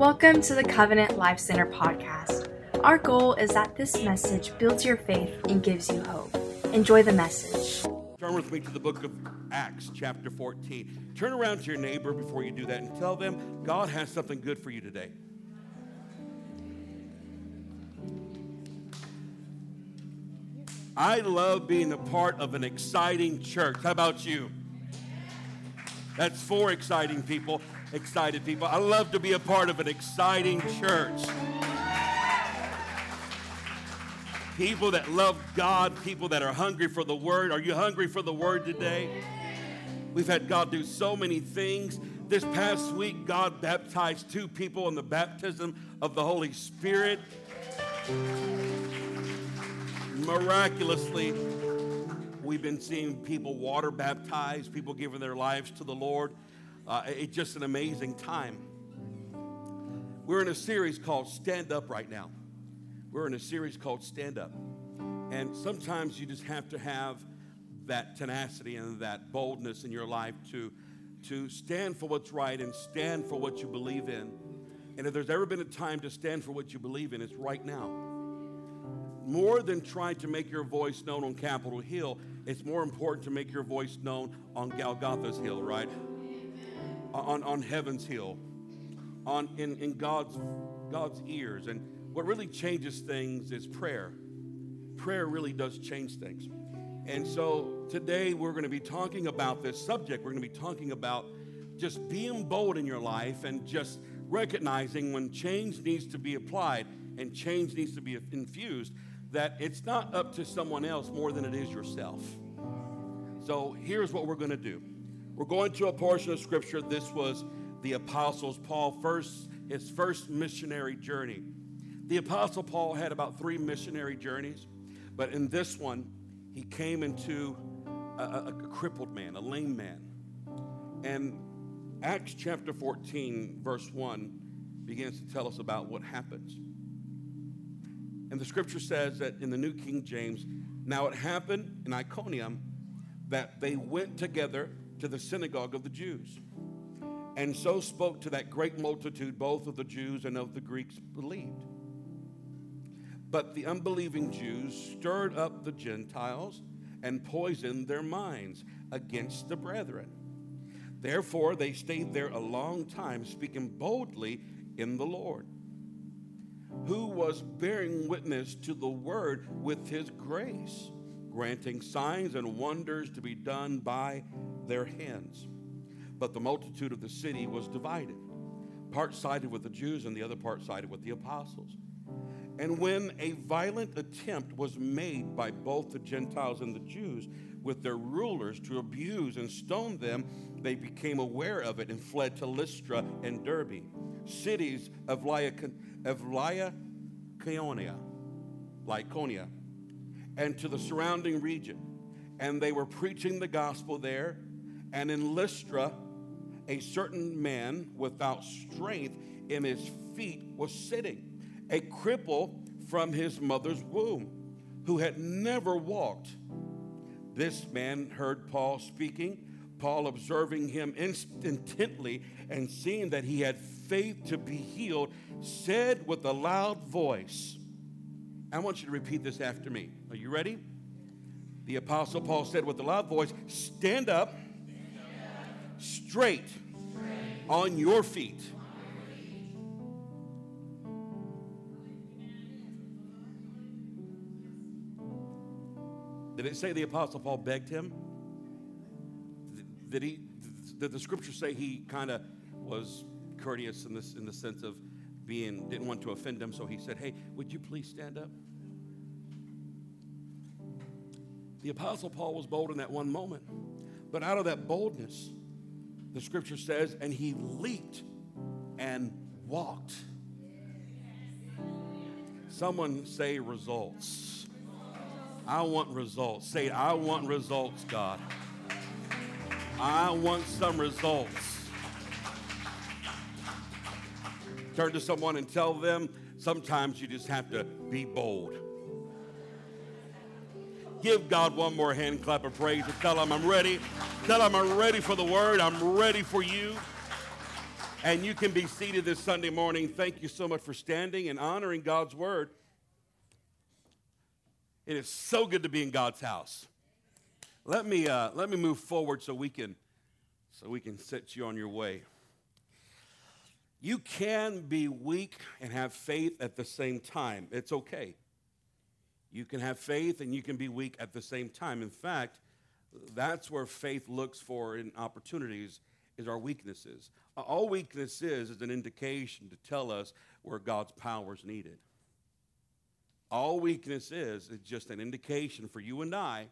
Welcome to the Covenant Life Center podcast. Our goal is that this message builds your faith and gives you hope. Enjoy the message. Turn with me to the book of Acts, chapter 14. Turn around to your neighbor before you do that and tell them God has something good for you today. I love being a part of an exciting church. How about you? That's four exciting people, excited people. I love to be a part of an exciting church. People that love God, people that are hungry for the word. Are you hungry for the word today? We've had God do so many things. This past week, God baptized two people in the baptism of the Holy Spirit. Miraculously, we've been seeing people water baptized, people giving their lives to the Lord. Uh, it's just an amazing time. We're in a series called Stand Up right now. We're in a series called Stand Up. And sometimes you just have to have that tenacity and that boldness in your life to, to stand for what's right and stand for what you believe in. And if there's ever been a time to stand for what you believe in, it's right now. More than trying to make your voice known on Capitol Hill, it's more important to make your voice known on Golgotha's Hill, right? Uh, on, on heaven's hill, on in, in God's God's ears. And what really changes things is prayer. Prayer really does change things. And so today we're going to be talking about this subject. We're going to be talking about just being bold in your life and just recognizing when change needs to be applied and change needs to be infused, that it's not up to someone else more than it is yourself. So here's what we're going to do. We're going to a portion of scripture. This was the apostles Paul first his first missionary journey. The apostle Paul had about 3 missionary journeys, but in this one he came into a, a, a crippled man, a lame man. And Acts chapter 14 verse 1 begins to tell us about what happens. And the scripture says that in the New King James, now it happened in Iconium that they went together to the synagogue of the Jews, and so spoke to that great multitude, both of the Jews and of the Greeks believed. But the unbelieving Jews stirred up the Gentiles and poisoned their minds against the brethren. Therefore, they stayed there a long time, speaking boldly in the Lord who was bearing witness to the word with his grace, granting signs and wonders to be done by their hands. But the multitude of the city was divided. Part sided with the Jews, and the other part sided with the apostles. And when a violent attempt was made by both the Gentiles and the Jews with their rulers to abuse and stone them, they became aware of it and fled to Lystra and Derbe, cities of Lycaonia of Lycaonia, Lycaonia, and to the surrounding region. And they were preaching the gospel there. And in Lystra, a certain man without strength in his feet was sitting, a cripple from his mother's womb, who had never walked. This man heard Paul speaking. Paul, observing him intently and seeing that he had faith to be healed, said with a loud voice, I want you to repeat this after me. Are you ready? The Apostle Paul said with a loud voice, Stand up, straight, on your feet. Did it say the Apostle Paul begged him? Did he? Did the scripture say he kind of was courteous in this in the sense of being didn't want to offend him, so he said, "Hey, would you please stand up?" The apostle Paul was bold in that one moment, but out of that boldness, the scripture says, and he leaped and walked. Someone say results. I want results. Say, I want results, God. I want some results. Turn to someone and tell them sometimes you just have to be bold. Give God one more hand clap of praise and tell him I'm ready. Tell him I'm ready for the word. I'm ready for you. And you can be seated this Sunday morning. Thank you so much for standing and honoring God's word. It is so good to be in God's house. Let me, uh, let me move forward so we, can, so we can set you on your way. You can be weak and have faith at the same time. It's okay. You can have faith and you can be weak at the same time. In fact, that's where faith looks for in opportunities is our weaknesses. All weakness is is an indication to tell us where God's power is needed. All weakness is is just an indication for you and I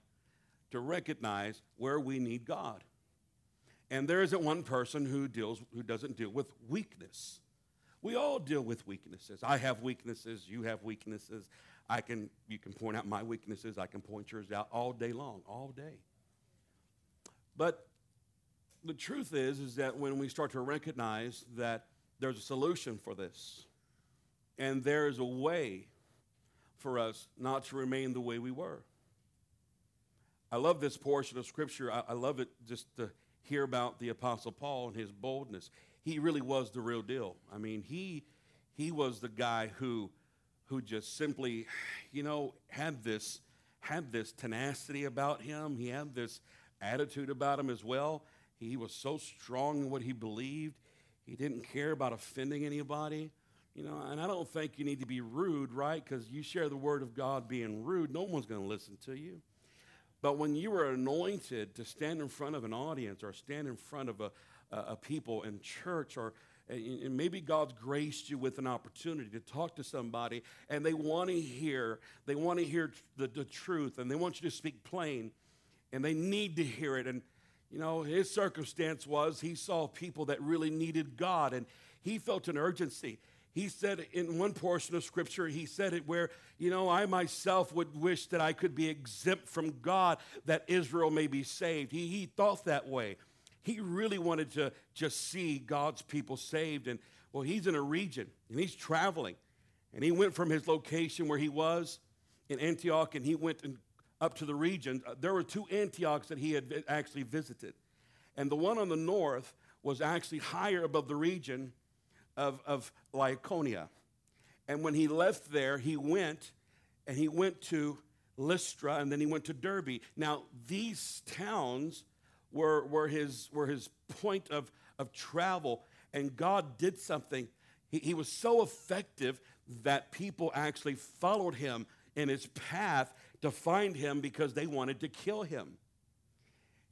to recognize where we need God. And there isn't one person who deals who doesn't deal with weakness. We all deal with weaknesses. I have weaknesses, you have weaknesses. I can you can point out my weaknesses, I can point yours out all day long, all day. But the truth is, is that when we start to recognize that there's a solution for this, and there is a way for us not to remain the way we were. I love this portion of Scripture. I, I love it just to hear about the Apostle Paul and his boldness. He really was the real deal. I mean, he, he was the guy who, who just simply, you know, had this, had this tenacity about him. He had this attitude about him as well. He was so strong in what he believed. He didn't care about offending anybody. You know, and I don't think you need to be rude, right? Because you share the word of God being rude, no one's going to listen to you. But when you are anointed to stand in front of an audience or stand in front of a, a, a people in church or and maybe God's graced you with an opportunity to talk to somebody and they want to hear, they want to hear the, the truth and they want you to speak plain and they need to hear it. And you know, his circumstance was he saw people that really needed God and he felt an urgency. He said in one portion of scripture, he said it where, you know, I myself would wish that I could be exempt from God that Israel may be saved. He, he thought that way. He really wanted to just see God's people saved. And well, he's in a region and he's traveling. And he went from his location where he was in Antioch and he went and up to the region, uh, there were two Antiochs that he had actually visited. And the one on the north was actually higher above the region of, of Lycaonia. And when he left there, he went and he went to Lystra and then he went to Derbe. Now, these towns were, were, his, were his point of, of travel, and God did something. He, he was so effective that people actually followed him in his path to find him because they wanted to kill him.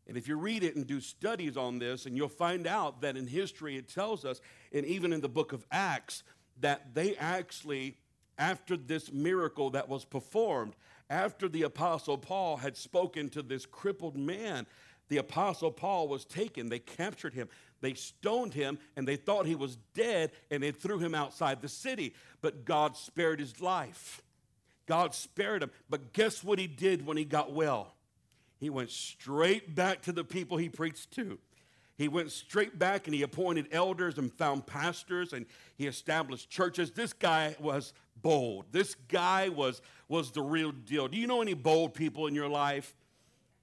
And if you read it and do studies on this, and you'll find out that in history it tells us, and even in the book of Acts, that they actually, after this miracle that was performed, after the apostle Paul had spoken to this crippled man, the apostle Paul was taken. They captured him, they stoned him, and they thought he was dead, and they threw him outside the city. But God spared his life. God spared him. But guess what he did when he got well? He went straight back to the people he preached to. He went straight back and he appointed elders and found pastors and he established churches. This guy was bold. This guy was, was the real deal. Do you know any bold people in your life?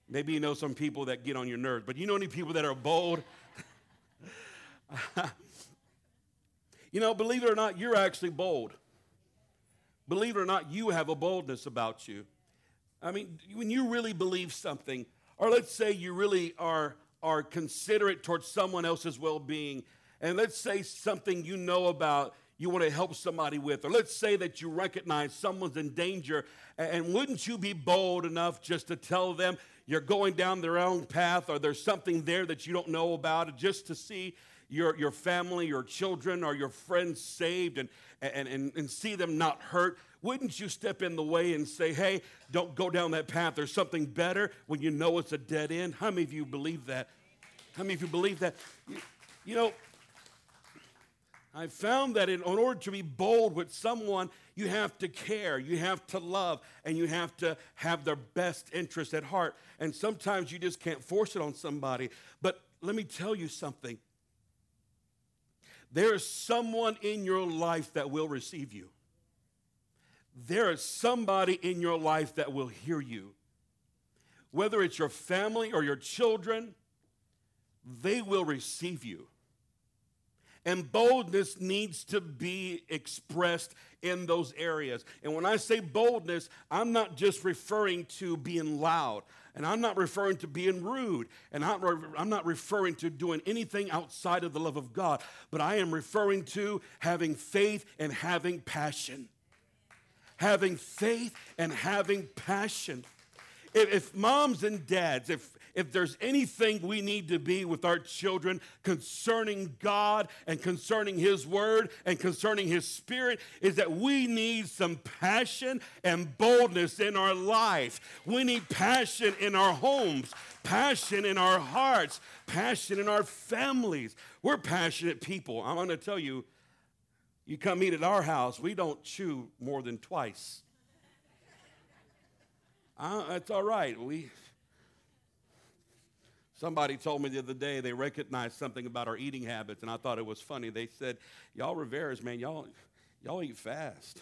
Maybe you know some people that get on your nerves, but you know any people that are bold? you know, believe it or not, you're actually bold. Believe it or not, you have a boldness about you. I mean, when you really believe something, or let's say you really are, are considerate towards someone else's well being, and let's say something you know about you want to help somebody with, or let's say that you recognize someone's in danger, and wouldn't you be bold enough just to tell them you're going down their own path, or there's something there that you don't know about, just to see your, your family, your children, or your friends saved and, and, and, and see them not hurt, wouldn't you step in the way and say, hey, don't go down that path? There's something better when you know it's a dead end? How many of you believe that? How many of you believe that? You, you know, I found that in, in, order to be bold with someone, you have to care, you have to love, and you have to have their best interest at heart. And sometimes you just can't force it on somebody. But let me tell you something there is someone in your life that will receive you. There is somebody in your life that will hear you. Whether it's your family or your children, they will receive you. And boldness needs to be expressed in those areas. And when I say boldness, I'm not just referring to being loud. And I'm not referring to being rude. And I'm not referring to doing anything outside of the love of God. But I am referring to having faith and having passion. Having faith and having passion. If, if moms and dads, if if there's anything we need to be with our children concerning God and concerning His Word and concerning His Spirit, is that we need some passion and boldness in our life. We need passion in our homes, passion in our hearts, passion in our families. We're passionate people. I'm going to tell you, you come eat at our house, we don't chew more than twice. Uh, that's all right. We Somebody told me the other day they recognized something about our eating habits, and I thought it was funny. They said, Y'all Riveras, man, y'all, y'all eat fast.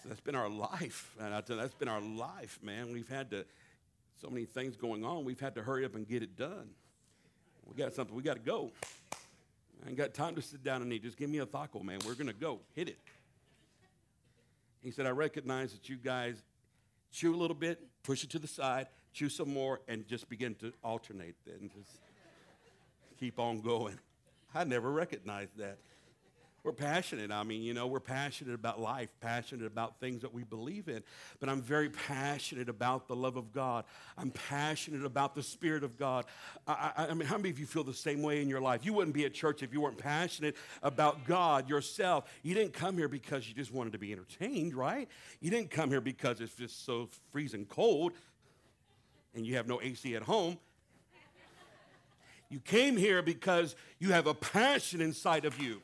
So that's been our life. And I tell you, that's been our life, man. We've had to, so many things going on, we've had to hurry up and get it done. We got something, we got to go. I ain't got time to sit down and eat. Just give me a taco, man. We're going to go. Hit it. He said, I recognize that you guys chew a little bit, push it to the side, chew some more, and just begin to alternate and just keep on going. I never recognized that. We're passionate. I mean, you know, we're passionate about life, passionate about things that we believe in. But I'm very passionate about the love of God. I'm passionate about the Spirit of God. I, I, I, mean, how many of you feel the same way in your life? You wouldn't be at church if you weren't passionate about God yourself. You didn't come here because you just wanted to be entertained, right? You didn't come here because it's just so freezing cold and you have no AC at home. You came here because you have a passion inside of you.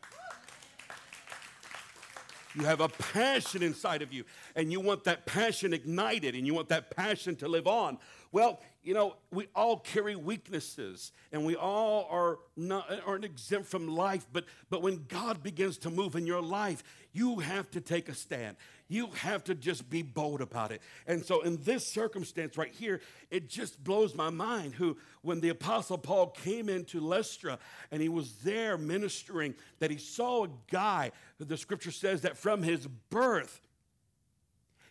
You have a passion inside of you, and you want that passion ignited, and you want that passion to live on. Well, you know, we all carry weaknesses, and we all are not aren't exempt from life. But but when God begins to move in your life, you have to take a stand. You have to just be bold about it. And so, in this circumstance right here, it just blows my mind. Who, when the Apostle Paul came into Lystra and he was there ministering, that he saw a guy, the scripture says that from his birth,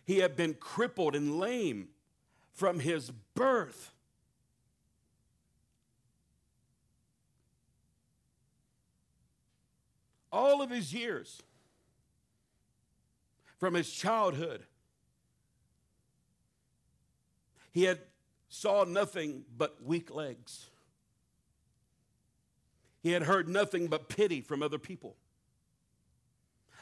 he had been crippled and lame from his birth. All of his years from his childhood. He had saw nothing but weak legs. He had heard nothing but pity from other people.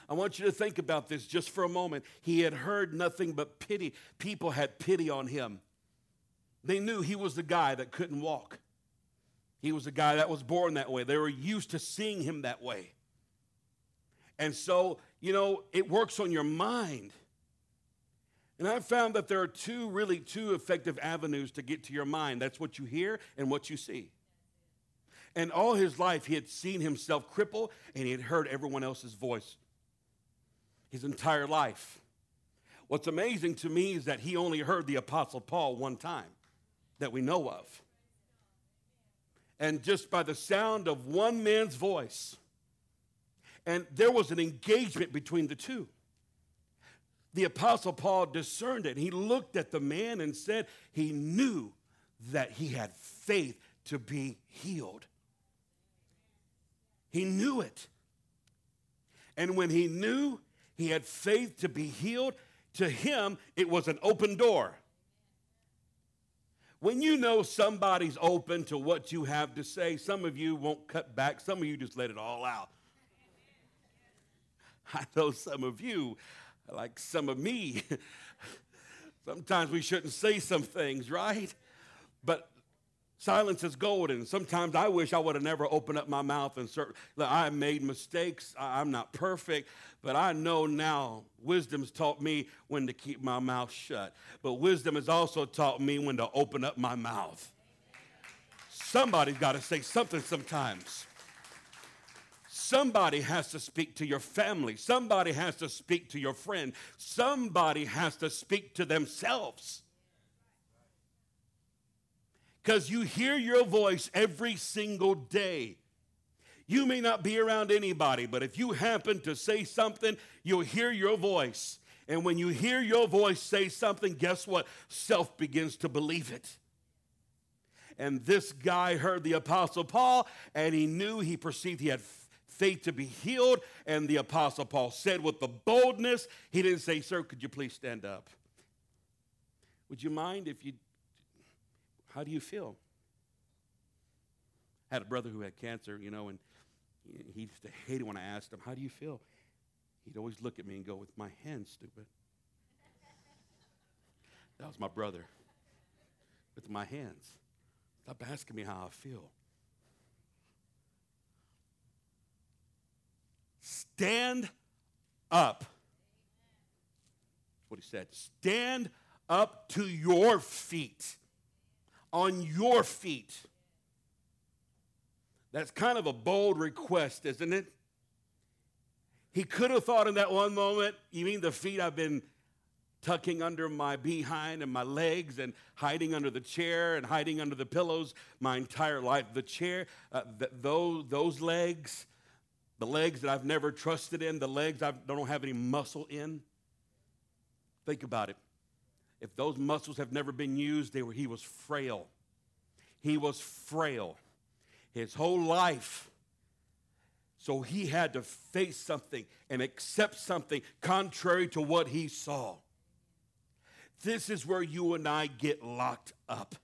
I want you to think about this just for a moment. He had heard nothing but pity. People had pity on him. They knew he was the guy that couldn't walk. He was the guy that was born that way. They were used to seeing him that way. And so you know, it works on your mind. And I've found that there are two, really, two effective avenues to get to your mind. That's what you hear and what you see. And all his life, he had seen himself cripple and he had heard everyone else's voice his entire life. What's amazing to me is that he only heard the Apostle Paul one time that we know of. And just by the sound of one man's voice, and there was an engagement between the two. The Apostle Paul discerned it. He looked at the man and said he knew that he had faith to be healed. He knew it. And when he knew he had faith to be healed, to him it was an open door. When you know somebody's open to what you have to say, some of you won't cut back, some of you just let it all out. I know some of you, like some of me, sometimes we shouldn't say some things, right? But silence is golden. Sometimes I wish I would have never opened up my mouth and certain, I made mistakes. I'm not perfect, but I know now wisdom's taught me when to keep my mouth shut. But wisdom has also taught me when to open up my mouth. Somebody's got to say something sometimes. Somebody has to speak to your family. Somebody has to speak to your friend. Somebody has to speak to themselves. Because you hear your voice every single day. You may not be around anybody, but if you happen to say something, you'll hear your voice. And when you hear your voice say something, guess what? Self begins to believe it. And this guy heard the Apostle Paul, and he knew, he perceived he had faith to be healed. And the Apostle Paul said with the boldness, he didn't say, Sir, could you please stand up? Would you mind if you, how do you feel? I had a brother who had cancer, you know, and he used to hate it when I asked him, How do you feel? He'd always look at me and go, With my hands, stupid. That was my brother. With my hands. Stop asking me how I feel. Stand up. What he said. Stand up to your feet. On your feet. That's kind of a bold request, isn't it? He could have thought in that one moment, you mean the feet I've been tucking under my behind and my legs and hiding under the chair and hiding under the pillows my entire life. The chair, uh, th- those, those legs, the legs that I've never trusted in, the legs I don't have any muscle in. Think about it. If those muscles have never been used, they were, he was frail. He was frail his whole life. So he had to face something and accept something contrary to what he saw. This is where you and I get locked up.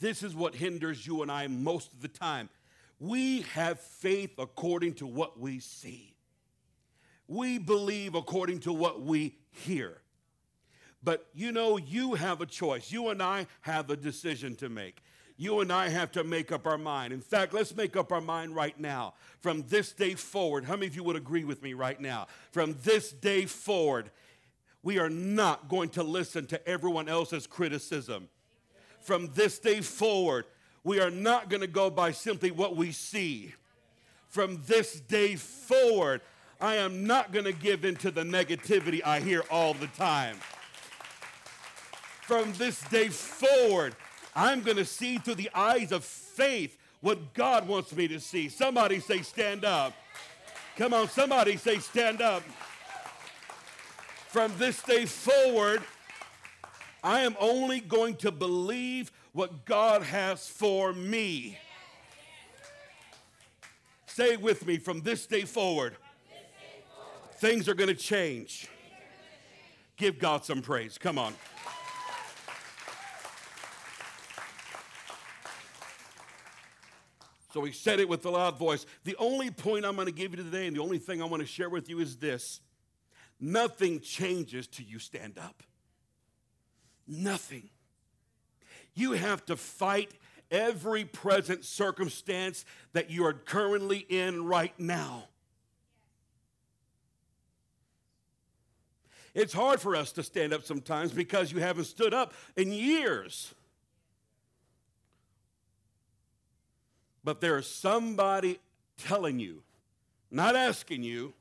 This is what hinders you and I most of the time. We have faith according to what we see, we believe according to what we hear. But you know, you have a choice. You and I have a decision to make you and I have to make up our mind. In fact, let's make up our mind right now. From this day forward, how many of you would agree with me right now? From this day forward, we are not going to listen to everyone else's criticism. From this day forward, we are not going to go by simply what we see. From this day forward, I am not going to give into the negativity I hear all the time. From this day forward, I'm going to see through the eyes of faith what God wants me to see. Somebody say, stand up. Come on, somebody say, stand up. From this day forward, I am only going to believe what God has for me. Say with me, from this day forward, things are going to change. Give God some praise. Come on. So he said it with a loud voice. The only point I'm going to give you today, and the only thing I want to share with you is this nothing changes till you stand up. Nothing. You have to fight every present circumstance that you are currently in right now. It's hard for us to stand up sometimes because you haven't stood up in years. But there is somebody telling you, not asking you,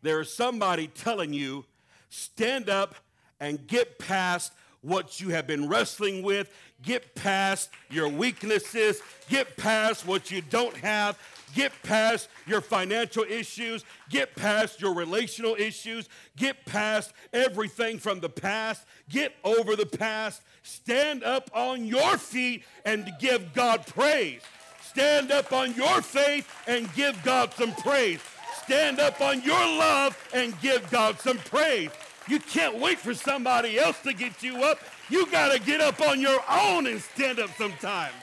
there is somebody telling you, stand up and get past what you have been wrestling with, get past your weaknesses, get past what you don't have, get past your financial issues, get past your relational issues, get past everything from the past, get over the past, stand up on your feet and give God praise. Stand up on your faith and give God some praise. Stand up on your love and give God some praise. You can't wait for somebody else to get you up. You got to get up on your own and stand up sometimes.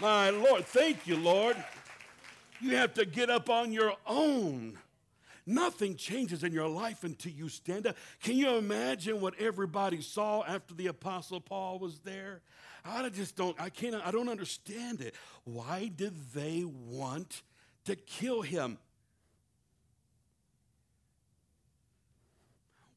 My Lord, thank you, Lord. You have to get up on your own. Nothing changes in your life until you stand up. Can you imagine what everybody saw after the Apostle Paul was there? I just don't, I can't, I don't understand it. Why did they want to kill him?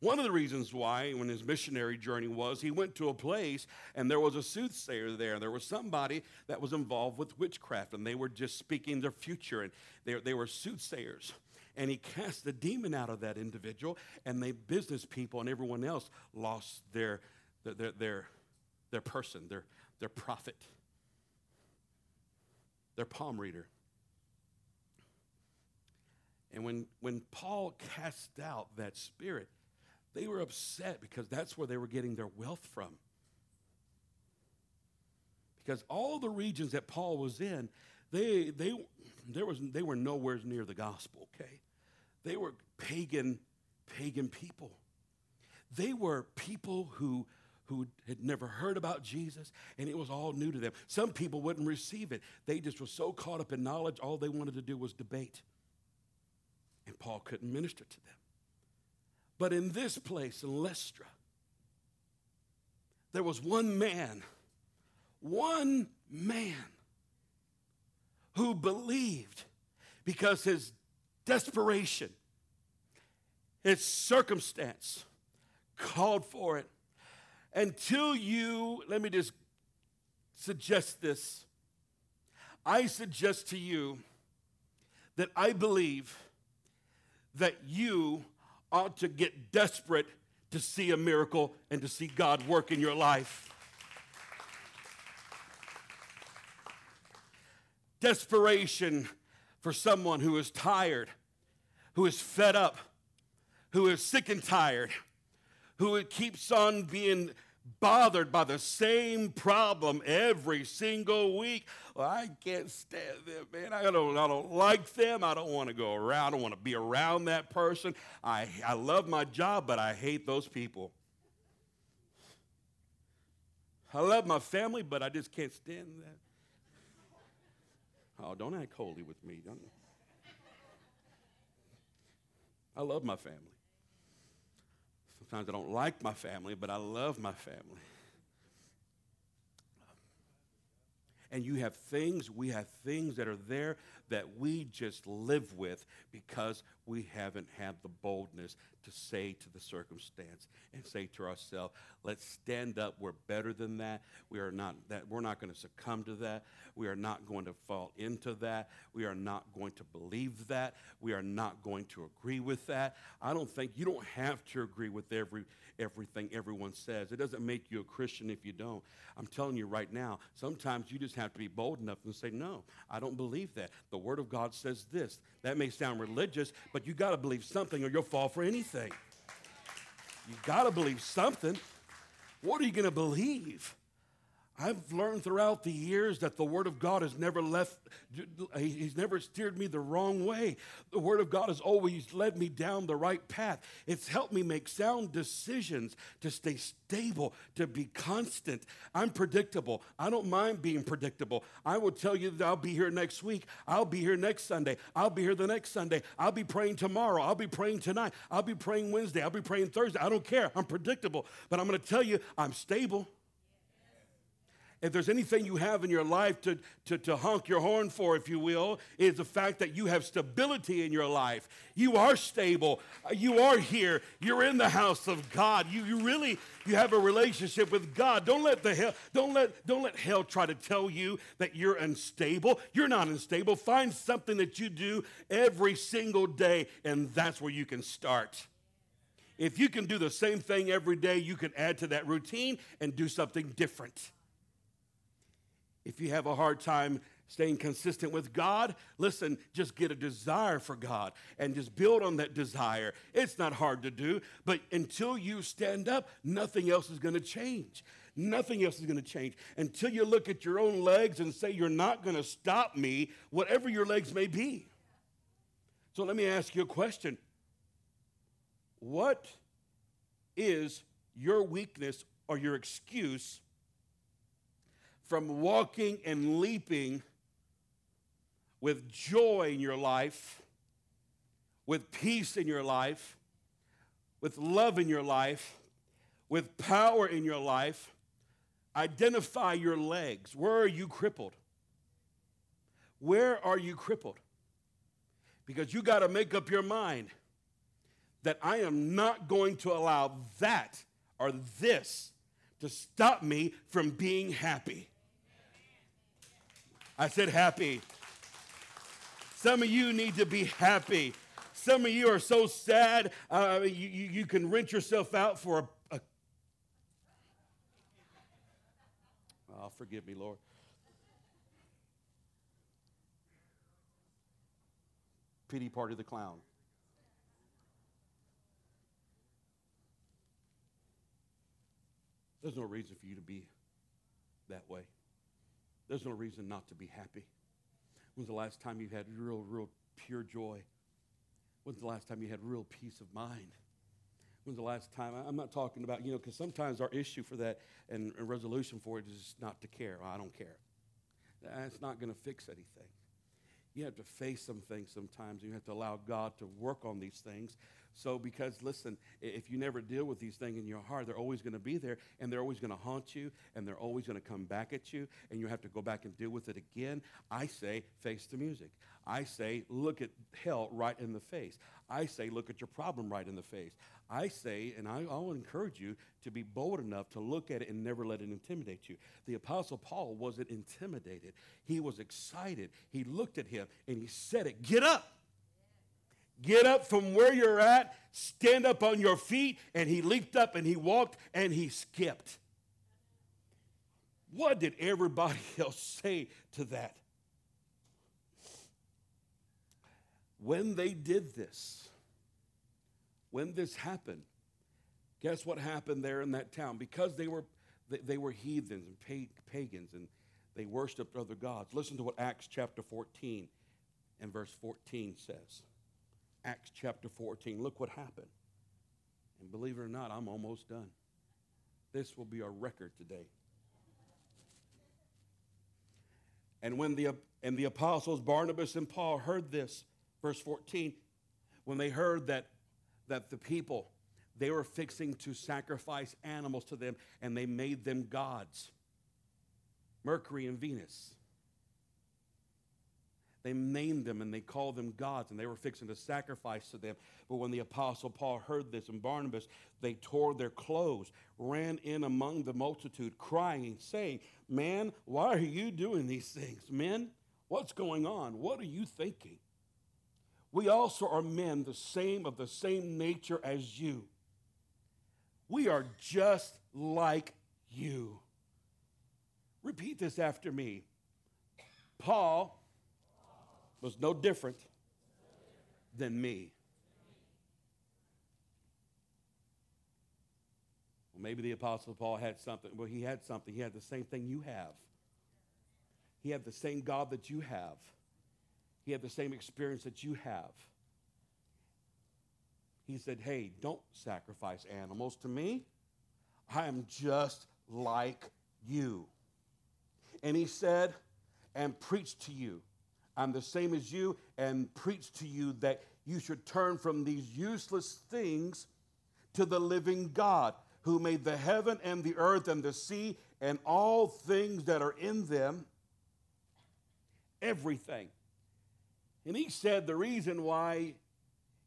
One of the reasons why, when his missionary journey was, he went to a place and there was a soothsayer there. There was somebody that was involved with witchcraft and they were just speaking their future and they, they were soothsayers. And he cast the demon out of that individual and the business people and everyone else lost their, their, their, their, person, their, their prophet, their palm reader. And when, when Paul cast out that spirit, they were upset because that's where they were getting their wealth from. Because all the regions that Paul was in, they, they, there was, they were nowhere near the gospel, okay? They were pagan, pagan people. They were people who, who had never heard about Jesus, and it was all new to them. Some people wouldn't receive it. They just were so caught up in knowledge, all they wanted to do was debate. And Paul couldn't minister to them. But in this place, in Lystra, there was one man, one man who believed because his desperation, his circumstance called for it. Until you, let me just suggest this. I suggest to you that I believe that you ought to get desperate to see a miracle and to see God work in your life. Desperation for someone who is tired, who is fed up, who is sick and tired, who keeps on being bothered by the same problem every single week. Well, I can't stand them, man. I don't, I don't like them. I don't want to go around. I don't want to be around that person. I, I love my job, but I hate those people. I love my family, but I just can't stand that. Oh, don't act holy with me. Don't. I love my family. Sometimes I don't like my family, but I love my family. And you have things, we have things that are there that we just live with because we haven't had the boldness to say to the circumstance and say to ourselves, let's stand up. We're better than that. We are not that we're not going to succumb to that. We are not going to fall into that. We are not going to believe that. We are not going to agree with that. I don't think you don't have to agree with every everything everyone says. It doesn't make you a Christian if you don't. I'm telling you right now, sometimes you just have to be bold enough and say, No, I don't believe that. The Word of God says this. That may sound religious, but you got to believe something or you'll fall for anything. You got to believe something. What are you going to believe? I've learned throughout the years that the Word of God has never left, He's never steered me the wrong way. The Word of God has always led me down the right path. It's helped me make sound decisions to stay stable, to be constant. I'm predictable. I don't mind being predictable. I will tell you that I'll be here next week. I'll be here next Sunday. I'll be here the next Sunday. I'll be praying tomorrow. I'll be praying tonight. I'll be praying Wednesday. I'll be praying Thursday. I don't care. I'm predictable. But I'm going to tell you, I'm stable if there's anything you have in your life to, to, to honk your horn for, if you will, is the fact that you have stability in your life. You are stable. Uh, you are here. You're in the house of God. You, you really you have a relationship with God. Don't let the hell, don't let, don't let hell try to tell you that you're unstable. You're not unstable. Find something that you do every single day, and that's where you can start. If you can do the same thing every day, you can add to that routine and do something different. If you have a hard time staying consistent with God, listen, just get a desire for God and just build on that desire. It's not hard to do, but until you stand up, nothing else is going to change. Nothing else is going to change. Until you look at your own legs and say, You're not going to stop me, whatever your legs may be. So let me ask you a question What is your weakness or your excuse from walking and leaping with joy in your life, with peace in your life, with love in your life, with power in your life. Identify your legs. Where are you crippled? Where are you crippled? Because you got to make up your mind that I am not going to allow that or this to stop me from being happy. I said happy. Some of you need to be happy. Some of you are so sad, uh, you, you, can rent yourself out for a, a. Oh, forgive me, Lord. pity party the clown. There's no reason for you to be that way. There's no reason not to be happy. When's the last time you had real, real pure joy? When's the last time you had real peace of mind? When's the last time? I'm not talking about, you know, because sometimes our issue for that and resolution for it is not to care. I don't care. That's not going to fix anything. You have to face some things sometimes. You have to allow God to work on these things so, because listen, if you never deal with these things in your heart, they're always going to be there and they're always going to haunt you and they're always going to come back at you and you have to go back and deal with it again. I say, face the music. I say, look at hell right in the face. I say, look at your problem right in the face. I say, and I, will encourage you to be bold enough to look at it and never let it intimidate you. The Apostle Paul wasn't intimidated, he was excited. He looked at him and he said it Get up! Get up from where you're at, stand up on your feet. And he leaped up and he walked and he skipped. What did everybody else say to that? When they did this, when this happened, guess what happened there in that town? Because they were, they were heathens and pagans and they worshiped other gods. Listen to what Acts chapter 14 and verse 14 says. Acts chapter 14. Look what happened. And believe it or not, I'm almost done. This will be our record today. And when the and the apostles Barnabas and Paul heard this, verse 14, when they heard that that the people they were fixing to sacrifice animals to them and they made them gods. Mercury and Venus. They named them and they called them gods, and they were fixing to sacrifice to them. But when the apostle Paul heard this and Barnabas, they tore their clothes, ran in among the multitude, crying, saying, Man, why are you doing these things? Men, what's going on? What are you thinking? We also are men, the same of the same nature as you. We are just like you. Repeat this after me. Paul was no different than me. Well, maybe the Apostle Paul had something. Well, he had something. He had the same thing you have. He had the same God that you have. He had the same experience that you have. He said, Hey, don't sacrifice animals to me. I am just like you. And he said, and preach to you I'm the same as you and preach to you that you should turn from these useless things to the living God who made the heaven and the earth and the sea and all things that are in them. Everything. And he said the reason why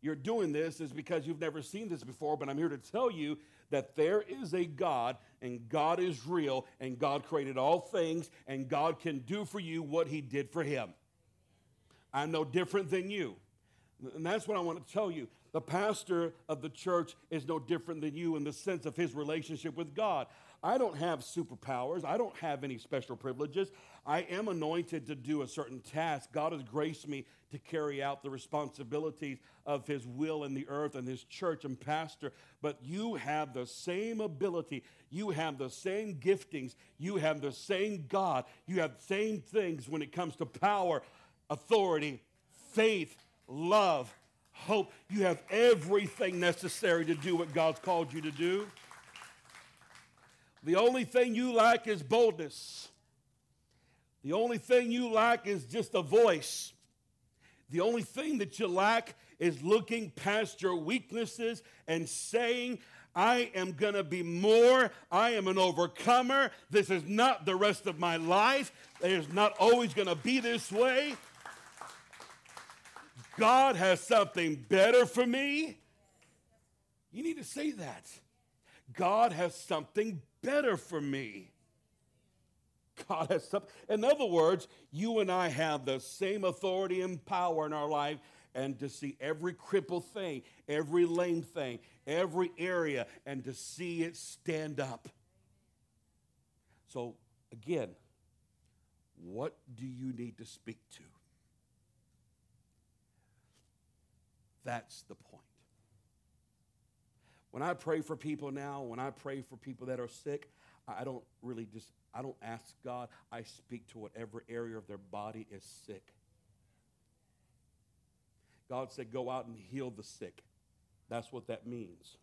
you're doing this is because you've never seen this before, but I'm here to tell you that there is a God and God is real and God created all things and God can do for you what he did for him. I'm no different than you. And that's what I want to tell you. The pastor of the church is no different than you in the sense of his relationship with God. I don't have superpowers. I don't have any special privileges. I am anointed to do a certain task. God has graced me to carry out the responsibilities of His will in the earth and His church and pastor. But you have the same ability. You have the same giftings. You have the same God. You have the same things when it comes to power authority, faith, love, hope. You have everything necessary to do what God's called you to do. The only thing you lack is boldness. The only thing you lack is just a voice. The only thing that you lack is looking past your weaknesses and saying, I am going to be more. I am an overcomer. This is not the rest of my life. It is not always going to be this way. God has something better for me. You need to say that. God has something better for me. God has something. In other words, you and I have the same authority and power in our life and to see every crippled thing, every lame thing, every area, and to see it stand up. So, again, what do you need to speak to? That's the point. When I pray for people now, when I pray for people that are sick, I don't really just, I don't ask God. I speak to whatever area of their body is sick. God said, go out and heal the sick. That's what that means.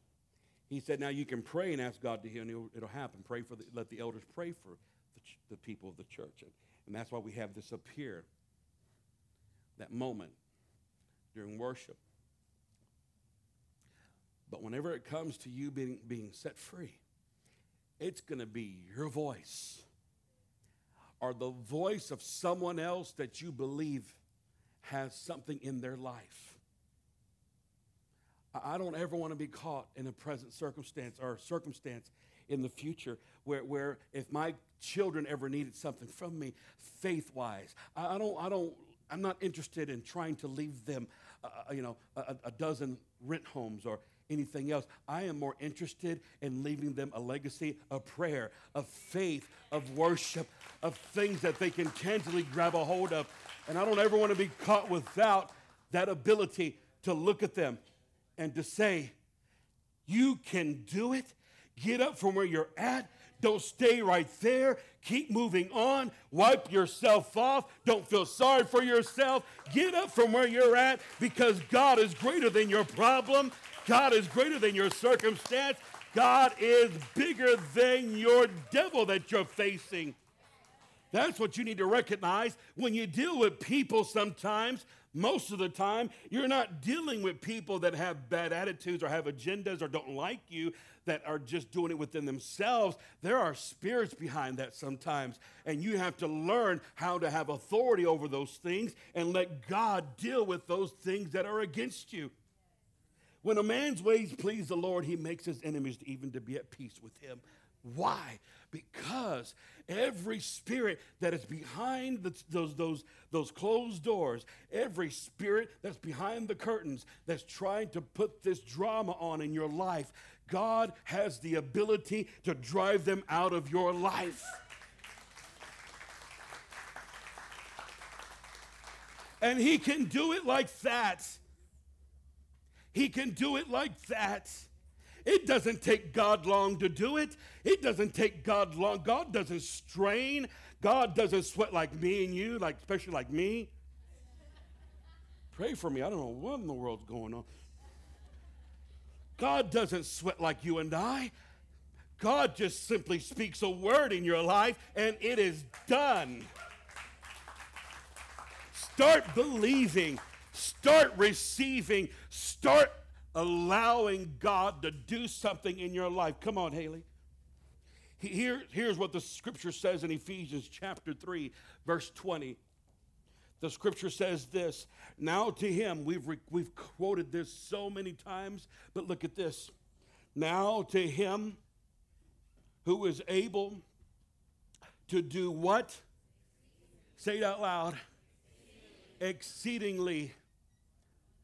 He said, now you can pray and ask God to heal, and it'll, it'll happen. Pray for the, let the elders pray for the, ch- the people of the church. And, and that's why we have this up here, that moment during worship. But whenever it comes to you being, being set free, it's going to be your voice or the voice of someone else that you believe has something in their life. I don't ever want to be caught in a present circumstance or circumstance in the future where, where if my children ever needed something from me faith wise, I, don't, I don't, I'm not interested in trying to leave them, uh, uh, you know, a, a dozen rent homes or anything else. I am more interested in leaving them a legacy of prayer, of faith, of worship, of things that they can tangibly grab a hold of. And I don't ever want to be caught without that ability to look at them and to say, You can do it. Get up from where you're at. Don't stay right there. Keep moving on. Wipe yourself off. Don't feel sorry for yourself. Get up from where you're at because God is greater than your problem. God is greater than your circumstance. God is bigger than your devil that you're facing. That's what you need to recognize when you deal with people sometimes. Most of the time, you're not dealing with people that have bad attitudes or have agendas or don't like you that are just doing it within themselves. There are spirits behind that sometimes. And you have to learn how to have authority over those things and let God deal with those things that are against you. When a man's ways please the Lord, he makes his enemies even to be at peace with him. Why? Because every spirit that is behind the, those, those, those closed doors, every spirit that's behind the curtains that's trying to put this drama on in your life, God has the ability to drive them out of your life. And He can do it like that. He can do it like that. It doesn't take God long to do it. It doesn't take God long. God doesn't strain. God doesn't sweat like me and you, like especially like me. Pray for me. I don't know what in the world's going on. God doesn't sweat like you and I. God just simply speaks a word in your life and it is done. Start believing Start receiving. Start allowing God to do something in your life. Come on, Haley. Here, here's what the scripture says in Ephesians chapter 3, verse 20. The scripture says this Now to him, we've, re, we've quoted this so many times, but look at this. Now to him who is able to do what? Say it out loud. Exceedingly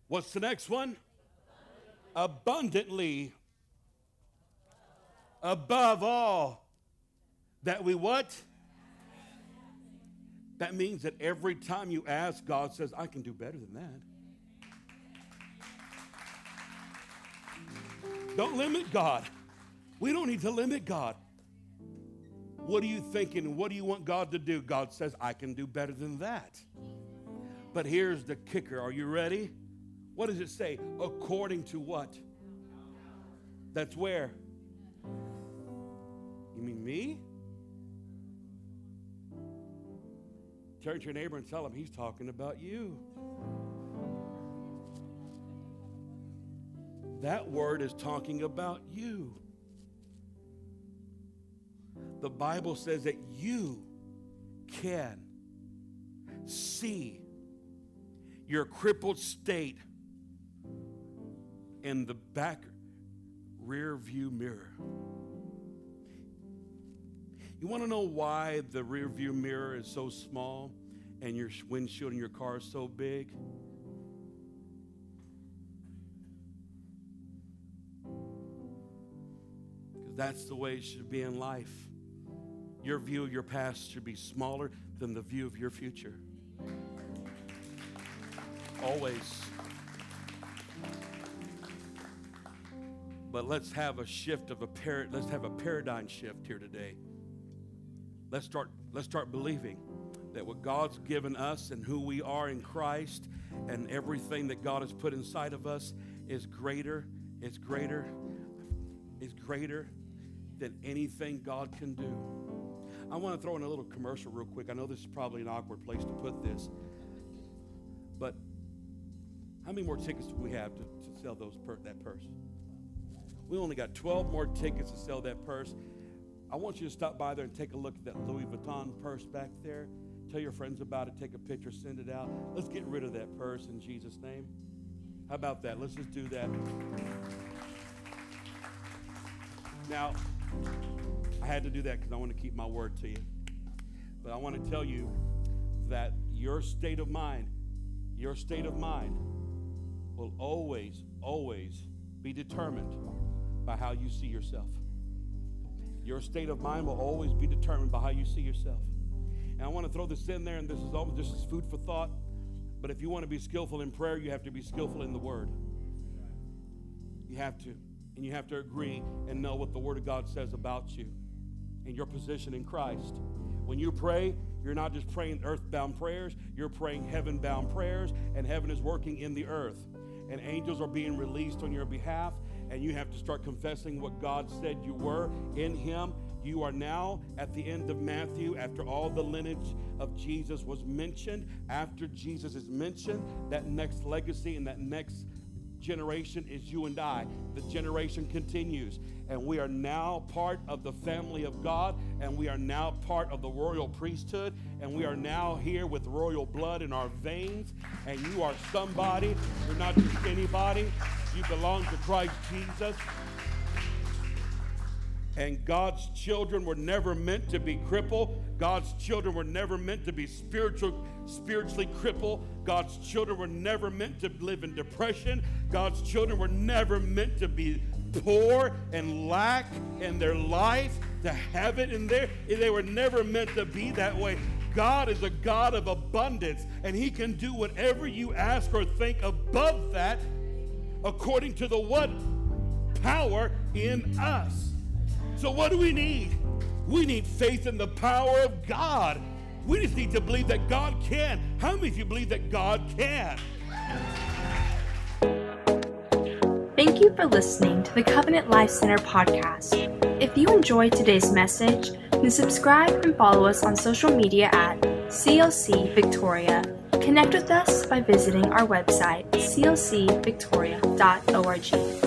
What's the next one? Abundantly. Above all. That we what? That means that every time you ask, God says, I can do better than that. Don't limit God. We don't need to limit God. What are you thinking? What do you want God to do? God says, I can do better than that. But here's the kicker. Are you ready? What does it say? According to what? That's where? You mean me? Turn to your neighbor and tell him he's talking about you. That word is talking about you. The Bible says that you can see your crippled state in the back rear view mirror. You want to know why the rear view mirror is so small and your windshield in your car is so big? Because that's the way it should be in life. Your view of your past should be smaller than the view of your future. Always. But let's have a shift of a par- let's have a paradigm shift here today. Let's start let's start believing that what God's given us and who we are in Christ and everything that God has put inside of us is greater, is greater, is greater than anything God can do. I want to throw in a little commercial real quick. I know this is probably an awkward place to put this, but how many more tickets do we have to, to sell those per, that purse? We only got 12 more tickets to sell that purse. I want you to stop by there and take a look at that Louis Vuitton purse back there. Tell your friends about it, take a picture, send it out. Let's get rid of that purse in Jesus' name. How about that? Let's just do that. Now, I had to do that because I want to keep my word to you. But I want to tell you that your state of mind, your state of mind will always, always be determined by how you see yourself. Your state of mind will always be determined by how you see yourself. And I want to throw this in there, and this is almost this is food for thought. But if you want to be skillful in prayer, you have to be skillful in the word. You have to. And you have to agree and know what the word of God says about you and your position in Christ. When you pray, you're not just praying earthbound prayers, you're praying heaven bound prayers, and heaven is working in the earth. And angels are being released on your behalf, and you have to start confessing what God said you were in Him. You are now at the end of Matthew, after all the lineage of Jesus was mentioned. After Jesus is mentioned, that next legacy and that next generation is you and I. The generation continues. And we are now part of the family of God, and we are now part of the royal priesthood, and we are now here with royal blood in our veins. And you are somebody, you're not just anybody. You belong to Christ Jesus. And God's children were never meant to be crippled. God's children were never meant to be spiritual, spiritually crippled. God's children were never meant to live in depression. God's children were never meant to be poor and lack in their life, to have it in there. They were never meant to be that way. God is a God of abundance, and He can do whatever you ask or think above that according to the what? Power in us. So, what do we need? We need faith in the power of God. We just need to believe that God can. How many of you believe that God can? Thank you for listening to the Covenant Life Center podcast. If you enjoyed today's message, then subscribe and follow us on social media at CLC Victoria. Connect with us by visiting our website, clcvictoria.org.